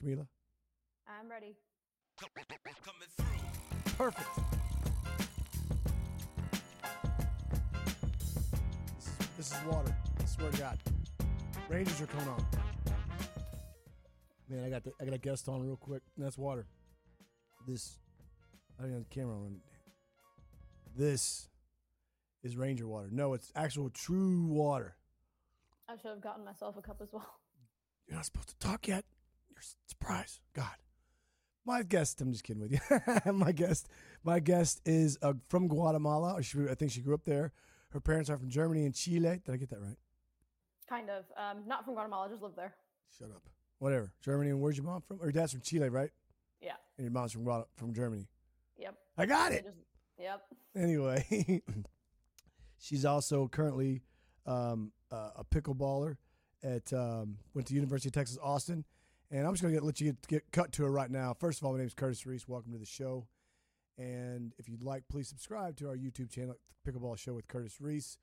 ready, Camila? I'm ready. Perfect. This is, this is water. I swear to God. Rangers are coming on. Man, I got the, I got a guest on real quick. That's water. This I don't have the camera on. This is Ranger water. No, it's actual true water. I should have gotten myself a cup as well. You're not supposed to talk yet. You're surprised. God. My guest, I'm just kidding with you. my guest, my guest is uh, from Guatemala. She, I think she grew up there. Her parents are from Germany and Chile. Did I get that right? Kind of. Um, not from Guatemala, just lived there. Shut up. Whatever. Germany and where's your mom from? Or your dad's from Chile, right? Yeah. And your mom's from from Germany. Yep. I got it. just- yep. Anyway, she's also currently um, uh, a pickleballer at um, went to University of Texas Austin, and I'm just gonna let you get, get cut to her right now. First of all, my name is Curtis Reese. Welcome to the show, and if you'd like, please subscribe to our YouTube channel, Pickleball Show with Curtis Reese.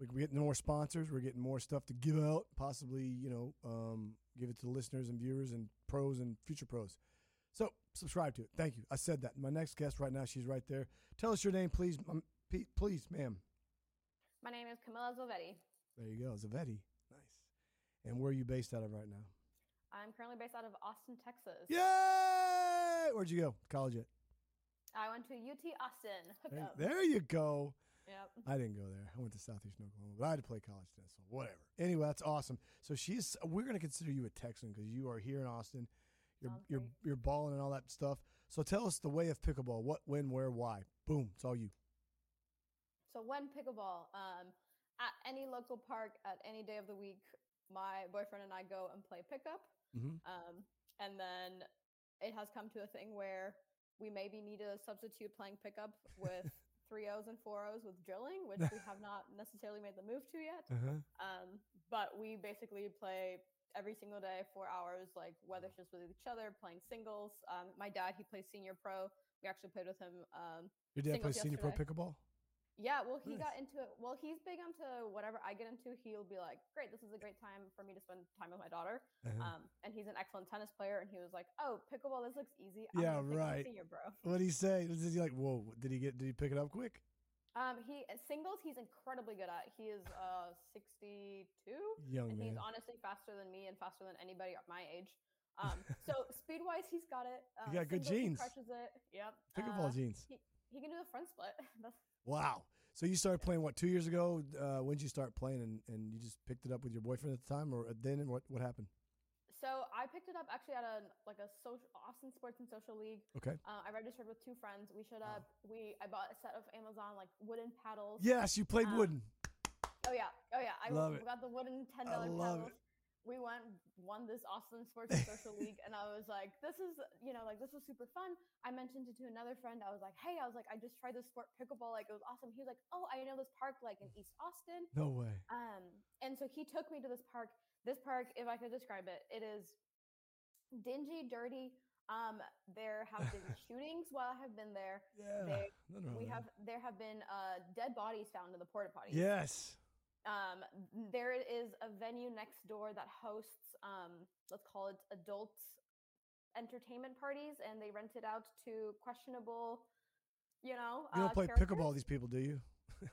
We- We're getting more sponsors. We're getting more stuff to give out. Possibly, you know, um, give it to the listeners and viewers and pros and future pros. So subscribe to it. Thank you. I said that. My next guest right now, she's right there. Tell us your name, please, um, please, ma'am. My name is Camila Zilveti. There you go, Zavetti. Nice. And where are you based out of right now? I'm currently based out of Austin, Texas. Yay! Where'd you go? College at? I went to UT Austin. There, there you go. Yep. I didn't go there. I went to Southeastern Oklahoma, but I had to play college tennis, so whatever. Anyway, that's awesome. So she's. We're going to consider you a Texan because you are here in Austin. You're Sounds you're great. you're balling and all that stuff. So tell us the way of pickleball. What, when, where, why? Boom. It's all you. So when pickleball, um, at any local park at any day of the week, my boyfriend and I go and play pickup. Mhm. Um, and then it has come to a thing where we maybe need to substitute playing pickup with three O's and four O's with drilling, which we have not necessarily made the move to yet. Uh-huh. Um, but we basically play every single day, four hours, like whether it's just with each other, playing singles. Um, my dad, he plays senior pro. We actually played with him. Um, Your dad plays senior pro yesterday. pickleball. Yeah, well, he Nice. got into it. Well, he's big onto whatever I get into. He'll be like, "Great, this is a great time for me to spend time with my daughter." Uh-huh. Um, and he's an excellent tennis player. And he was like, "Oh, pickleball, this looks easy." Yeah, pick up right. Senior bro. What did he say? Did he like? Whoa! Did he get? Did he pick it up quick? Um, he singles, he's incredibly good at. He is uh 62, Young and he's honestly faster than me and faster than anybody at my age. Um, so speed wise, he's got it. Uh, got good singles, he genes. Crushes it. Yep. Pickleball Uh, jeans. He, he can do the front split. Wow. So you started playing what two years ago? Uh, when did you start playing, and, and you just picked it up with your boyfriend at the time, or then and what what happened? So I picked it up actually at a like a social Austin Sports and Social League. Okay. Uh, I registered with two friends. We showed up. We I bought a set of Amazon like wooden paddles. Yes, you played Um, wooden. Oh yeah, oh yeah. I Love w- it. got the wooden ten dollar dollar paddles. it. We went won this Austin Sports and Social League, and I was like, this is you know like this was super fun. I mentioned it to another friend. I was like, hey, I was like, I just tried this sport pickleball. Like it was awesome. He was like, oh, I know this park like in East Austin. No way. Um, and so he took me to this park. This park, if I could describe it, it is dingy, dirty. Um, there have been shootings while I have been there. Yeah. They- We with have there have been uh, dead bodies found in the porta potty. Yes. Um, there is a venue next door that hosts, um, let's call it adult entertainment parties, and they rent it out to questionable, you know. You don't uh, play characters. pickleball, these people, do you?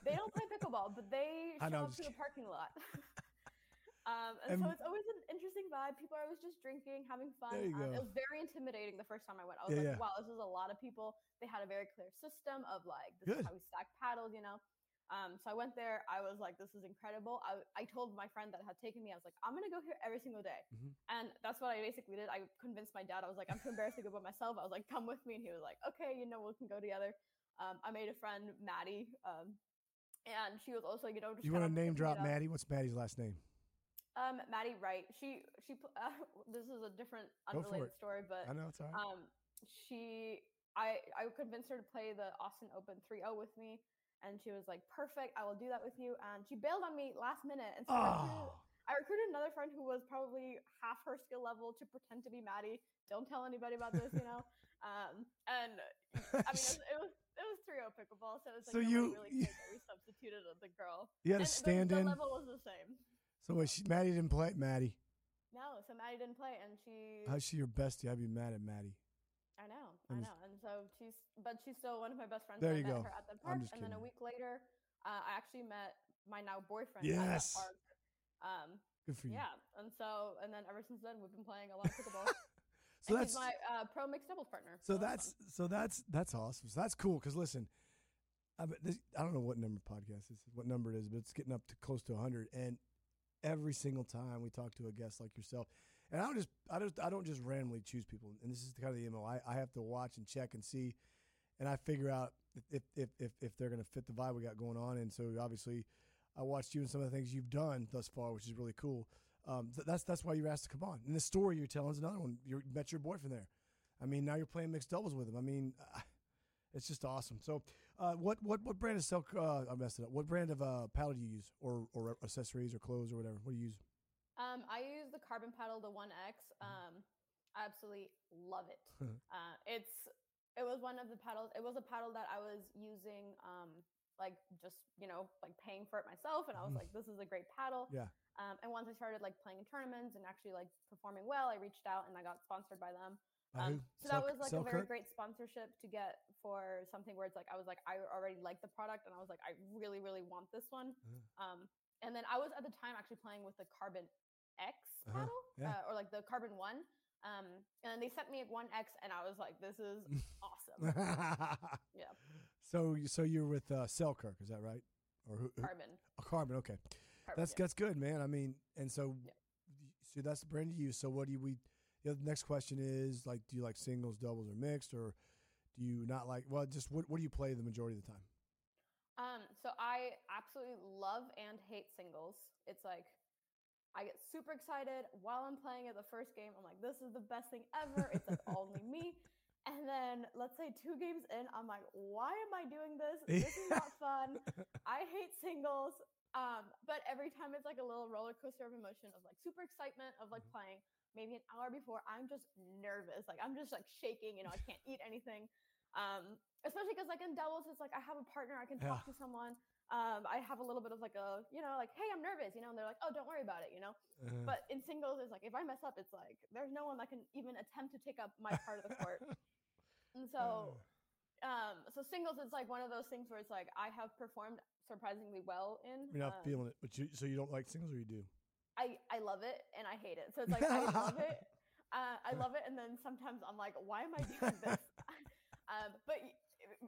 They don't play pickleball, but they show know, up to the parking lot. um, and, so it's always an interesting vibe. People are always just drinking, having fun. Um, it was very intimidating the first time I went. I was Yeah, like, yeah. wow, this is a lot of people. They had a very clear system of like, this Good. is how we stack paddles, you know. Um, so I went there. I was like, this is incredible. I, I told my friend that had taken me, I was like, I'm going to go here every single day. Mhm. And that's what I basically did. I convinced my dad. I was like, I'm too embarrassed to go by myself. I was like, come with me. And he was like, okay, you know, we can go together. Um, I made a friend, Maddie. Um, and she was also, you know, You want to name drop. Maddie? What's Maddie's last name? Um, Maddie Wright. She she. Uh, this is a different unrelated story, but I know it's all right. um, she I I convinced her to play the Austin Open 3-0 with me, and she was like, "Perfect, I will do that with you." And she bailed on me last minute, and so I, recruited, oh, I recruited another friend who was probably half her skill level to pretend to be Maddie. Don't tell anybody about this, you know. um, and I mean, it was it was, it was 3-0 pickleball, so it was like So you- really you- that we substituted the girl. you had And the- stand the in. level was the same. So wait, she, Maddie didn't play. Maddie. No, so Maddie Maddie didn't play, and she. How's she your bestie? I'd be mad at Maddie. I know, I know, and so she's, but she's still one of my best friends. There and you met go. Her at the park, and then a week later, uh, I actually met my now boyfriend Yes. at park. Um, Good for you. yeah, and so, and then ever since then, we've been playing a lot of pickleball. So and that's my uh, pro mixed doubles partner. so that's that's so that's that's awesome. So that's cool because listen, I, this, I don't know what number podcast this is, what number it is, but it's getting up to close to 100. And every single time we talk to a guest like yourself, and I don't just I don't I don't just randomly choose people. And this is the kind of the mo. I, I have to watch and check and see, and I figure out if if if if they're going to fit the vibe we got going on. And so obviously, I watched you and some of the things you've done thus far, which is really cool. Um, th- that's that's why you were asked to come on. And the story you're telling is another one. You met your boyfriend there. I mean, now you're playing mixed doubles with him. I mean, it's just awesome. So, uh, what what what brand of silk? Uh, I messed it up. What brand of uh, paddle do you use, or or accessories, or clothes, or whatever? What do you use? Um, I use the carbon paddle, the One X. Mm-hmm. Um, I absolutely love it. uh, it's it was one of the paddles. It was a paddle that I was using, um, like just you know, like paying for it myself, and I was Mhm. like, this is a great paddle. Yeah. Um, and once I started like playing in tournaments and actually like performing well, I reached out and I got sponsored by them. Who? Um, so that was like a very great sponsorship to get for something where it's like I was like I already like the product and I was like I really really want this one. Uh-huh. Um, and then I was at the time actually playing with the Carbon Uh-huh, paddle yeah. uh, or like the Carbon One. Um, and then they sent me One X and I was like, this is awesome. Yeah. So so you're with uh, Selkirk, is that right? Or who? who Carbon. oh, Carbon. Okay. Carbon That's yeah. that's good, man. I mean, and so, Yeah. so that's the brand you use. So what do you, we? The next question is like, do you like singles, doubles, or mixed, or do you not like? Well, just what what do you play the majority of the time? Um, so I absolutely love and hate singles. It's like I get super excited while I'm playing it the first game. I'm like, this is the best thing ever. It's like only me. And then let's say two games in, I'm like, why am I doing this? This is not fun. I hate singles. Um, but every time it's like a little roller coaster of emotion of like super excitement of like Mhm. playing. Maybe an hour before, I'm just nervous. Like I'm just like shaking. You know, I can't eat anything. Um, especially because like in doubles, it's like I have a partner. I can talk to someone. Um, I have a little bit of like a you know like hey, I'm nervous. You know, and they're like oh, don't worry about it. You know. Uh, But in singles, it's like if I mess up, it's like there's no one that can even attempt to take up my part of the court. And so um so singles it's like one of those things where it's like i have performed surprisingly well in you're not um, feeling it, but you so you don't like singles, or you do? i i love it and i hate it so it's like i love it uh, i love it and then sometimes i'm like why am i doing this um but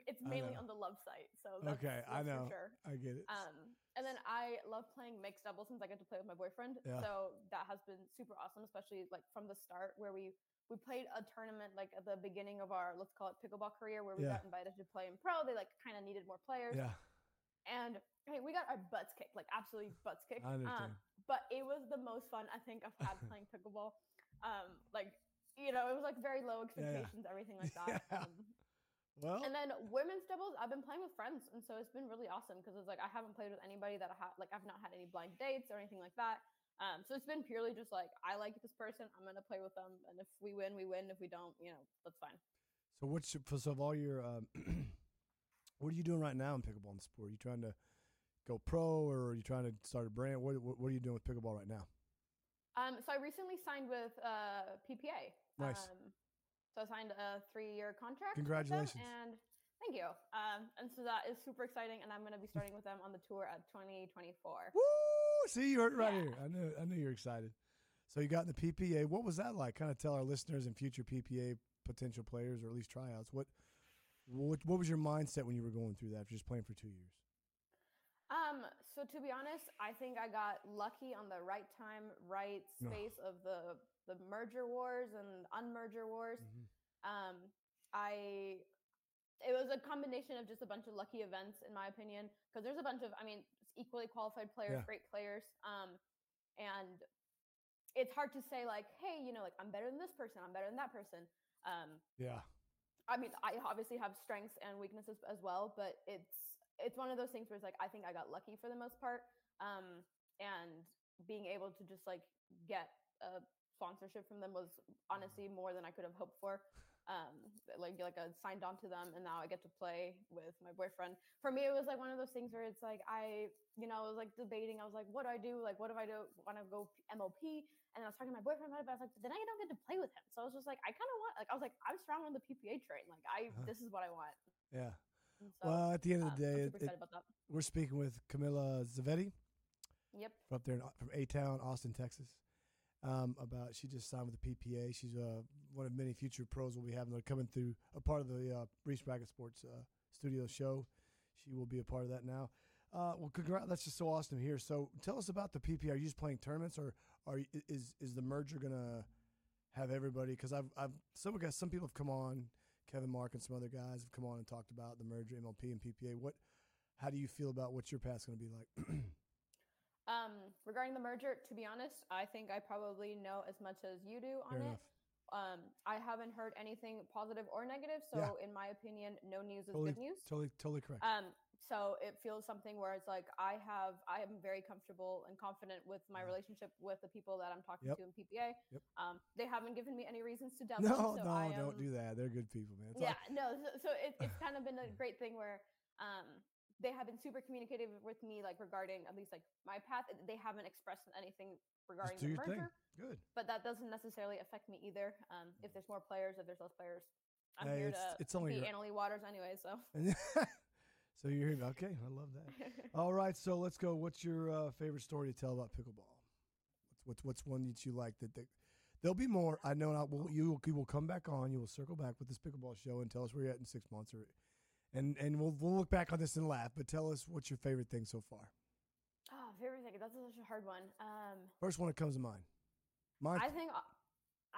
it's mainly on the love site so that's, Okay, I know. sure I get it. um and then i love playing mixed doubles since i get to play with my boyfriend Yeah. so that has been super awesome especially like from the start where we we played a tournament like at the beginning of our let's call it pickleball career where we Yeah. got invited to play in pro they like kind of needed more players yeah, and hey, we got our butts kicked, like absolutely butts kicked. I understand. Um, but it was the most fun I think I've had playing pickleball. Um, like you know, it was like very low Yeah, yeah. expectations, everything like that. Yeah. Um, well, and then women's doubles, I've been playing with friends, and so it's been really awesome because it's like I haven't played with anybody that I have like I've not had any blind dates or anything like that. Um, so it's been purely just like I like this person, I'm gonna play with them, and if we win, we win. If we don't, you know, that's fine. so what's your, so of all your um, what are you doing right now in pickleball and sport? Are you trying to go pro, or are you trying to start a brand? What what, what are you doing with pickleball right now? Um, so I recently signed with uh, PPA. Nice. Um, so I signed a three-year contract. Congratulations. and thank you. Um, and so that is super exciting, and I'm going to be starting with them on the tour at 2024. Woo! See, you heard right Yeah. here. I knew I knew you're excited. So you got in the PPA. What was that like? Kind of tell our listeners and future PPA potential players, or at least tryouts, what what what was your mindset when you were going through that? Just playing for two years. Um, so to be honest, I think I got lucky on the right time, right space of the the merger wars and unmerger wars. Mhm. Um, I it was a combination of just a bunch of lucky events, in my opinion, because there's a bunch of, I mean, equally qualified players, Yeah. great players, um, and it's hard to say like, hey, you know, like I'm better than this person, I'm better than that person. Um, Yeah. I mean, I obviously have strengths and weaknesses as well, but it's it's one of those things where it's like I think I got lucky for the most part, um, and being able to just like get a sponsorship from them was honestly more than I could have hoped for. um, like like I signed on to them, and now I get to play with my boyfriend. For me, it was like one of those things where it's like I, you know, I was like debating. I was like, what do I do? Like, what if I do want to go MLP? And I was talking to my boyfriend about it, but I was like, but then I don't get to play with him. So I was just like, I kind of want, like, I was like, I'm strong on the PPA train. Like, I, Uh-huh. this is what I want. Yeah. So, well, at the end of uh, the day, it, it, excited about that. we're speaking with Camilla Zavetti Yep. from up there in, from A Town, Austin, Texas. Um, about she just signed with the PPA. She's uh, one of many future pros we'll be having. that are coming through a part of the uh, Reese Bracket Sports uh, Studio show. She will be a part of that now. Uh, well, congrats! That's just so awesome hear. So, tell us about the PPA. Are you just playing tournaments, or are is is the merger gonna have everybody? Because I've I've some guys, some people have come on. Kevin Mark and some other guys have come on and talked about the merger, MLP and PPA. What? How do you feel about what your path's going to be like? Um, regarding the merger, to be honest, I think I probably know as much as you do on Fair it. enough. Um, I haven't heard anything positive or negative, so Yeah. in my opinion, no news is Totally, good news. totally, totally correct. Um, so it feels something where it's like I have, I am very comfortable and confident with my Yeah. relationship with the people that I'm talking Yep. to in PPA. Yep. Um, they haven't given me any reasons to doubt no, them. So no, don't do that. They're good people, man. It's yeah, like- no. So, so it, it's kind of been a great thing where um, they have been super communicative with me, like regarding at least like my path. They haven't expressed anything regarding the your thing. Good. but that doesn't necessarily affect me either. Um, if there's more players, if there's less players, I'm Hey, here it's- to it's only be your- Anna Leigh Waters anyway. So so you're here. Okay, I love that. All right, so let's go. What's your uh, favorite story to tell about pickleball? What's what's, what's one that you like that, that there'll be more. I know. Not, will you you will come back on. You will circle back with this pickleball show and tell us where you're at in six months, or and and we'll we'll look back on this and laugh. But tell us what's your favorite thing so far. oh, favorite thing. That's such a hard one. Um, First one that comes to mind. Mine. I think.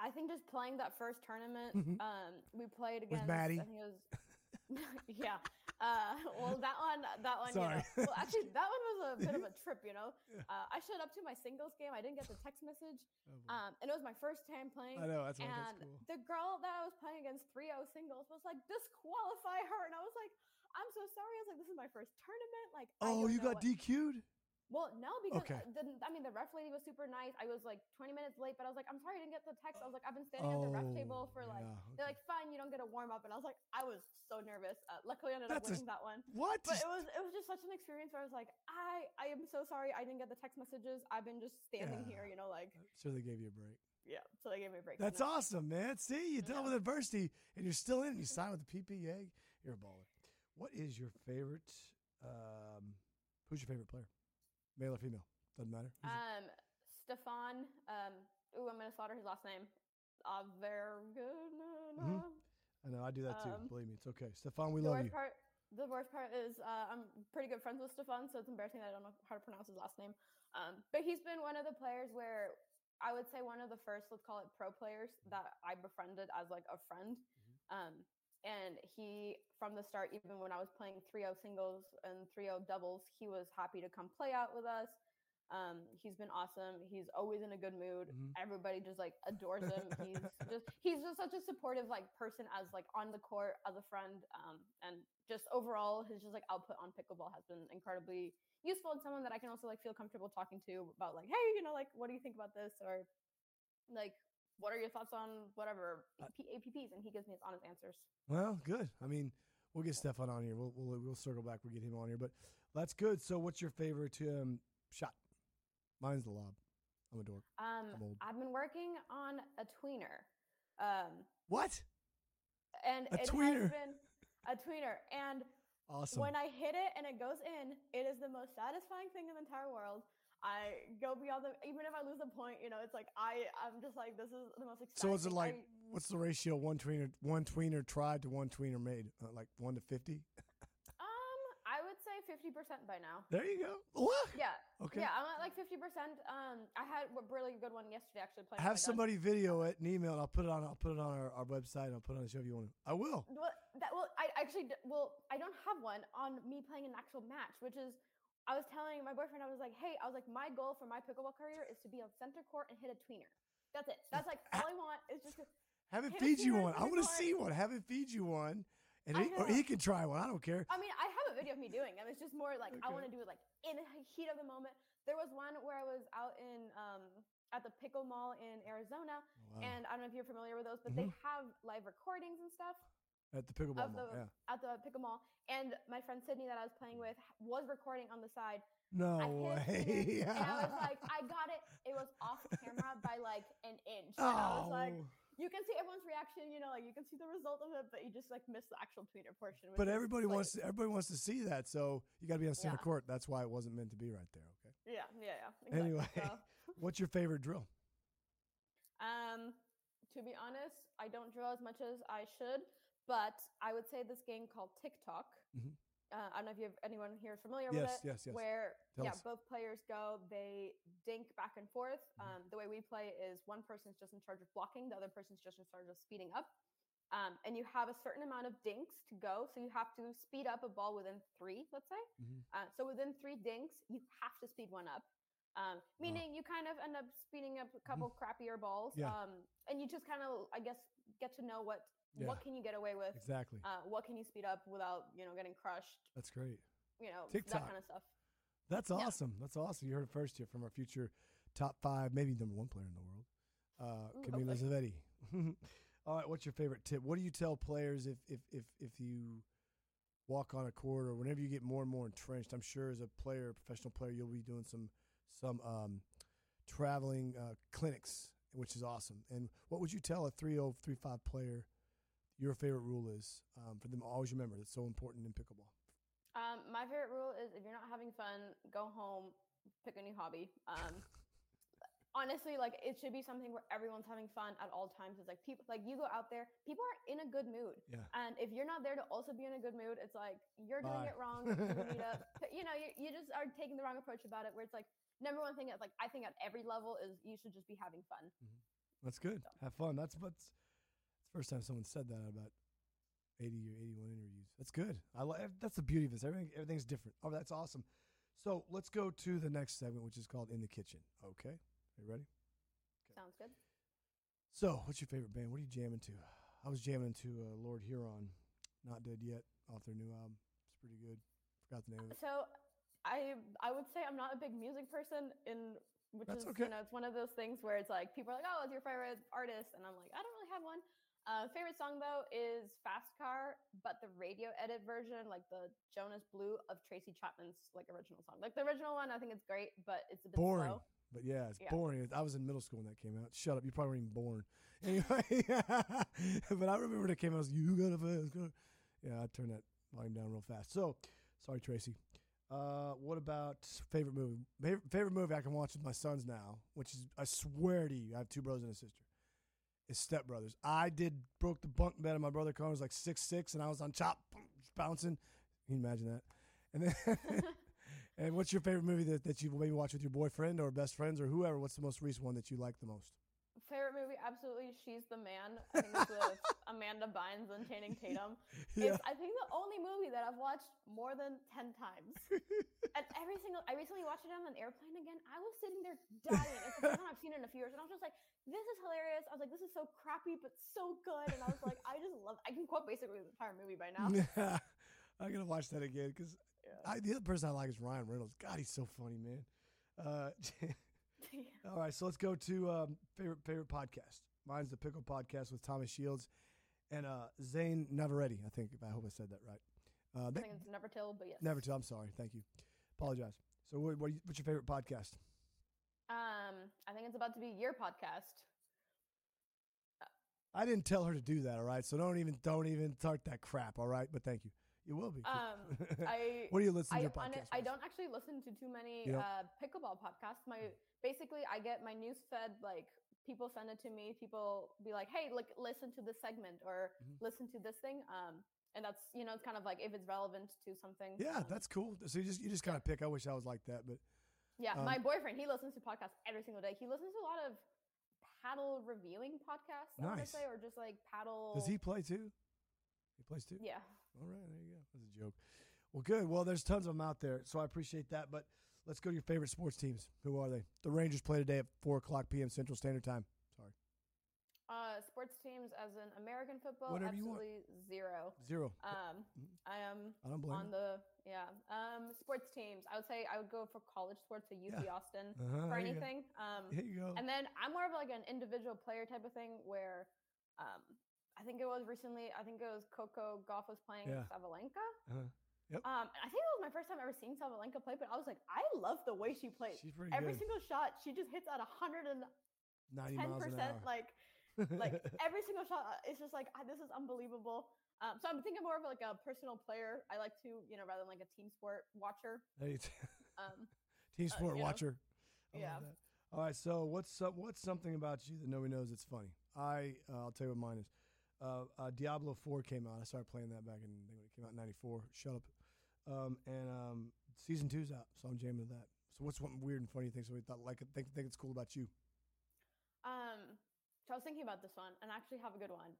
I think just playing that first tournament, Mhm. um, we played against. Maddie? I think it was. yeah. Uh, well, that one, that one. Sorry. You know, well, actually, that one was a bit of a trip. You know, uh, I showed up to my singles game. I didn't get the text message, Oh, um, and it was my first time playing. I know. That's, and that's cool. And the girl that I was playing against 3-0 singles was like, disqualify her, and I was like, I'm so sorry. I was like, this is my first tournament. Like, Oh, you got what- DQ'd? well, no, because Okay. the, I mean, the ref lady was super nice. I was like 20 minutes late, but I was like, I'm sorry I didn't get the text. I was like, I've been standing at the ref table Oh, for like, yeah, they're like, fine, you don't get a warm up, and I was like, I was so nervous. Uh, luckily, I ended That's up winning that one. What? But it was it was just such an experience where I was like, I I am so sorry I didn't get the text messages. I've been just standing Yeah. here, you know, like I'm sure they gave you a break. yeah. So they gave me a break. That's awesome, man. See, you dealt Yeah. with adversity and you're still in. You signed with the PPA. You're a baller. What is your favorite? Um, who's your favorite player? Male or female? Doesn't matter. Who's your- Um, Stefan. Um, ooh, I'm gonna slaughter his last name. Uh, Mhm. I know I do that too. um, Believe me, it's okay. Stefan, we the love worst you. part. The worst part is uh, I'm pretty good friends with Stefan, so it's embarrassing that I don't know how to pronounce his last name. Um, but he's been one of the players where I would say one of the first, let's call it pro players that I befriended as like a friend. Um, and he, from the start, even when I was playing 3-0 singles and 3-0 doubles, he was happy to come play out with us. Um, he's been awesome. He's always in a good mood. Mhm. Everybody just like adores him. He's just he's just such a supportive like person as like on the court as a friend. Um, and just overall his just like output on pickleball has been incredibly useful and someone that I can also like feel comfortable talking to about like, hey, you know, like what do you think about this or like what are your thoughts on whatever P- APPs? And he gives me his honest answers. Well, good. I mean, we'll get Stefan on here. We'll we'll, we'll circle back. We'll get him on here. But that's good. So, what's your favorite um, shot? Mine's the lob. I'm a dork. Um, old. I've been working on a tweener. Um, What? and A it tweener? has been a tweener. And Awesome. when I hit it and it goes in, it is the most satisfying thing in the entire world. I go beyond the even if I lose a point, you know, it's like I I'm just like this is the most exciting. so, is it like I- what's the ratio? One tweener, one tweener tried to one tweener made, uh, like one to fifty. um I would say fifty percent by now. There you go. What? Yeah, Okay. yeah, I'm at like fifty percent. Um, I had a really good one yesterday actually. Playing Have somebody video it and email it. I'll put it on. I'll put it on our, our website. and I'll put it on the show if you want to. I will. Well, that well, I actually well, I don't have one on me playing an actual match, which is I was telling my boyfriend, I was like, hey, I was like, my goal for my pickleball career is to be on center court and hit a tweener. That's it. That's like all I want is just. To, Have it feed you one. I want to see one. Have it feed you one, and he, or he can try one. I don't care. I mean, I video of me doing them. It's just more like I want to do it like in the heat of the moment. There was one where I was out in um at the Pickle Mall in Arizona, Wow. and I don't know if you're familiar with those, but they Mhm. have live recordings and stuff At the pickleball of mall. the Yeah. at the Pickle Mall. And my friend Sydney that I was playing with was recording on the side. No I way. it, and I was like, I got it. It was off camera by like an inch. And I was like, oh. You can see everyone's reaction, you know, like you can see the result of it, but you just like miss the actual tweener portion. But everybody like- wants to, everybody wants to see that, so you got to be on center Yeah. court. That's why it wasn't meant to be right there. Okay. Yeah, yeah, yeah. Exactly. Anyway. So, What's your favorite drill? um, to be honest, I don't drill as much as I should, but I would say this game called TikTok. Mhm. Uh, I don't know if you have anyone here familiar Yes, with it. yes, yes. Where Tell yeah, us. both players go, they dink back and forth. Mhm. Um, the way we play is one person's just in charge of blocking, the other person's just in charge of speeding up. Um, and you have a certain amount of dinks to go, so you have to speed up a ball within three, let's say. Mhm. Uh, so within three dinks, you have to speed one up. Um, meaning you kind of end up speeding up a couple crappier balls. Mm-hmm. Yeah. Um, and you just kind of, I guess, get to know what Yeah. what can you get away with, Exactly. uh, what can you speed up without you know getting crushed, That's great. you know TikTok. that kind of stuff. That's Yeah. awesome. That's awesome. You heard it first here from our future top five, maybe number one player in the world, uh, Ooh, Camila hopefully. Zavetti. All right, what's your favorite tip? What do you tell players if if if if you walk on a court or whenever you get more and more entrenched? I'm sure as a player, professional player, you'll be doing some some um, traveling uh, clinics, which is awesome. And what would you tell a 3035 player? Your favorite rule is um, for them. Always remember that's so important in pickleball. Um, my favorite rule is if you're not having fun, go home, pick a new hobby. Um, honestly, like it should be something where everyone's having fun at all times. It's like people, like you go out there, people are in a good mood, Yeah. and if you're not there to also be in a good mood, it's like you're doing Bye. it wrong. You need to, you know, you, you just are taking the wrong approach about it. Where it's like number one thing, is like I think at every level is you should just be having fun. Mm-hmm. That's good. So- Have fun. That's what's. First time someone said that about eighty or eighty-one interviews. That's good. I like. That's the beauty of this. Everything. Everything's different. Oh, that's awesome. So let's go to the next segment, which is called "In the Kitchen." Okay, are you ready? Sounds good. So, what's your favorite band? What are you jamming to? I was jamming to uh, Lord Huron, not dead yet, off their new album. It's pretty good. Forgot the name of it. So I I would say I'm not a big music person in which That's is okay. you know it's one of those things where it's like people are like oh what's your favorite artist and I'm like I don't really have one. Uh, favorite song though is Fast Car, but the radio edit version, like the Jonas Blue of Tracy Chapman's like original song. Like the original one, I think it's great, but it's a bit Boring. slow. But yeah, it's Yeah. boring. I was in middle school when that came out. Shut up. You probably weren't even born. Anyway, but I remember when it came out. I was you got a fast car. Yeah, I turned that volume down real fast. So, sorry, Tracy. Uh, what about favorite movie? Favorite, favorite movie I can watch with my sons now, which is I swear to you, I have two brothers and a sister. Is Step Brothers. I did broke the bunk bed of my brother Connor was like six six, and I was on top bouncing. Can you imagine that? And then, and what's your favorite movie that, that you maybe watch with your boyfriend or best friends or whoever? What's the most recent one that you like the most? Favorite movie, absolutely, She's the Man. I think it's with Amanda Bynes and Channing Tatum. Yeah. It's I think the only movie that I've watched more than ten times. and every single I recently watched it on an airplane again. I was sitting there dying. The I've seen it in a few years, and I was just like, "This is hilarious." I was like, "This is so crappy, but so good." And I was like, "I just love." I can quote basically the entire movie by now. Yeah. I'm going to watch that again because Yeah. the other person I like is Ryan Reynolds. God, he's so funny, man. Uh, all right, so let's go to um, favorite favorite podcast. Mine's the Pickle Podcast with Thomas Shields and uh, Zane Navaretti. I think I hope I said that right. Uh, I think it's Navratil, but yes. never tell. I'm sorry. Thank you. Apologize. So, what, what you, what's your favorite podcast? Um, I think it's about to be your podcast. I didn't tell her to do that. All right, so don't even don't even start that crap. All right, but thank you. You will be. Um, I what do you listen I, to your podcast? I don't actually listen to too many You don't? uh, pickleball podcasts. My basically, I get my news fed like people send it to me. People be like, "Hey, like listen to this segment or Mhm. listen to this thing." Um, and that's you know, it's kind of like if it's relevant to something. Yeah, um, that's cool. So you just you just kind of pick. I wish I was like that, but yeah. um, my boyfriend, he listens to podcasts every single day. He listens to a lot of paddle reviewing podcasts. I Nice. say, or just like paddle. does he play too? He plays too. Yeah. All right, there you go. That's a joke. Well, good. Well, there's tons of them out there, so I appreciate that. But let's go to your favorite sports teams. Who are they? The Rangers play today at four o'clock p.m. Central Standard Time. Uh, sports teams, as in American football, Whatever you want. absolutely zero. Zero. Um, I am I don't blame on you. the yeah. Um, sports teams. I would say I would go for college sports, so UT Yeah. Austin Uh-huh, for there anything. Um, Here you go. and then I'm more of like an individual player type of thing where, um, I think it was recently. I think it was Coco Gauff was playing Yeah. Sabalenka. Uh-huh. Yep. Um, I think it was my first time ever seeing Sabalenka play, but I was like, I love the way she plays. She's pretty Every good. single shot, she just hits at 110 90 miles an percent. hour. Like, like every single shot, uh, it's just like ah, this is unbelievable. Um, so I'm thinking more of like a personal player. I like to, you know, rather than like a team sport watcher. Um, Team uh, sport know, watcher. Yeah. All right. So what's some, what's something about you that nobody knows that's funny? I uh, I'll tell you what mine is. Uh, uh, Diablo Four came out. I started playing that back in when it came out in '94. Shut up. Um, and um, season two's out, so I'm jamming to that. So what's one weird and funny thing somebody thought like think think it's cool about you? So I was thinking about this one and I actually have a good one.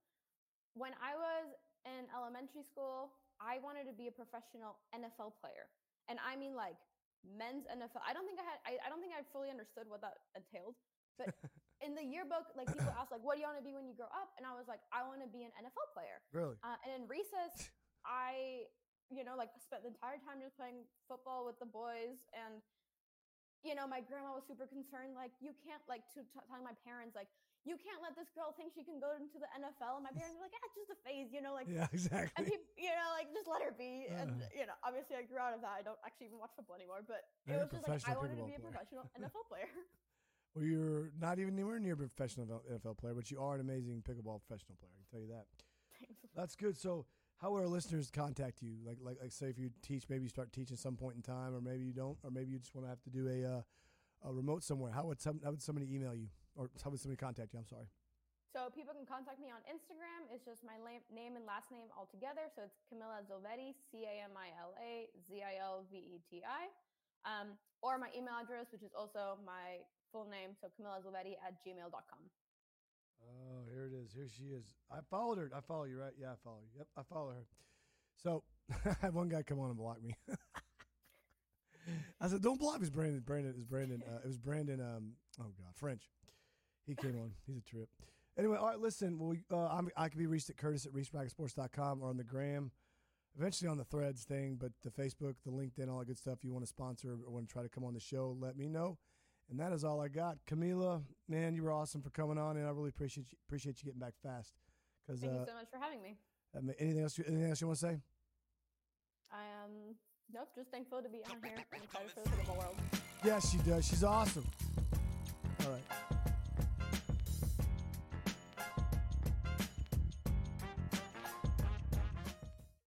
When I was in elementary school, I wanted to be a professional NFL player. And I mean like men's NFL. I don't think I had I, I don't think I fully understood what that entailed. But in the yearbook, like people ask like, what do you want to be when you grow up? And I was like, I want to be an NFL player. Really? Uh, and in recess, I, you know, like spent the entire time just playing football with the boys. And, you know, my grandma was super concerned. Like, you can't, like, to t- telling my parents, like, you can't let this girl think she can go into the NFL. And my parents were like, ah, it's just a phase, you know, like, yeah, exactly. and people, you know, like, just let her be. And, Uh-huh. you know, obviously I grew out of that. I don't actually even watch football anymore. But it was just like, I wanted to be a professional NFL player. Well, you're not even anywhere near a professional NFL player, but you are an amazing pickleball professional player. I can tell you that. Thanks. That's good. So, how would our listeners contact you? Like, like, like, say if you teach, maybe you start teaching some point in time, or maybe you don't, or maybe you just want to have to do a, uh, a remote somewhere. How would some, how would somebody email you, or how would somebody contact you? I'm sorry. So people can contact me on Instagram. It's just my la- name and last name all together. So it's Camila Zilveti, C A M I L A Z I L V E T I. Um, or my email address, which is also my full name. So Camila Zilveti at gmail.com. Oh, here it is. Here she is. I followed her. I follow you, right? Yeah, I follow you. Yep, I follow her. So I had one guy come on and block me. I said, "Don't block me." It's Brandon. Brandon is Brandon. Uh, it was Brandon. Um, oh God, French. He came on. He's a trip. Anyway, all right. Listen, well, we- uh, I'm, I can be reached at Curtis at ReeseBracketSports.com or on the gram. Eventually on the Threads thing, but the Facebook, the LinkedIn, all that good stuff. If You want to sponsor or want to try to come on the show? Let me know. And that is all I got. Camila, man, you were awesome for coming on, and I really appreciate you, appreciate you getting back fast. Because Thank uh, you so much for having me. that ma- anything else? You, anything else you want to say? I am nope, just thankful to be on here and excited for the football world. Yes, she does. She's awesome. All right.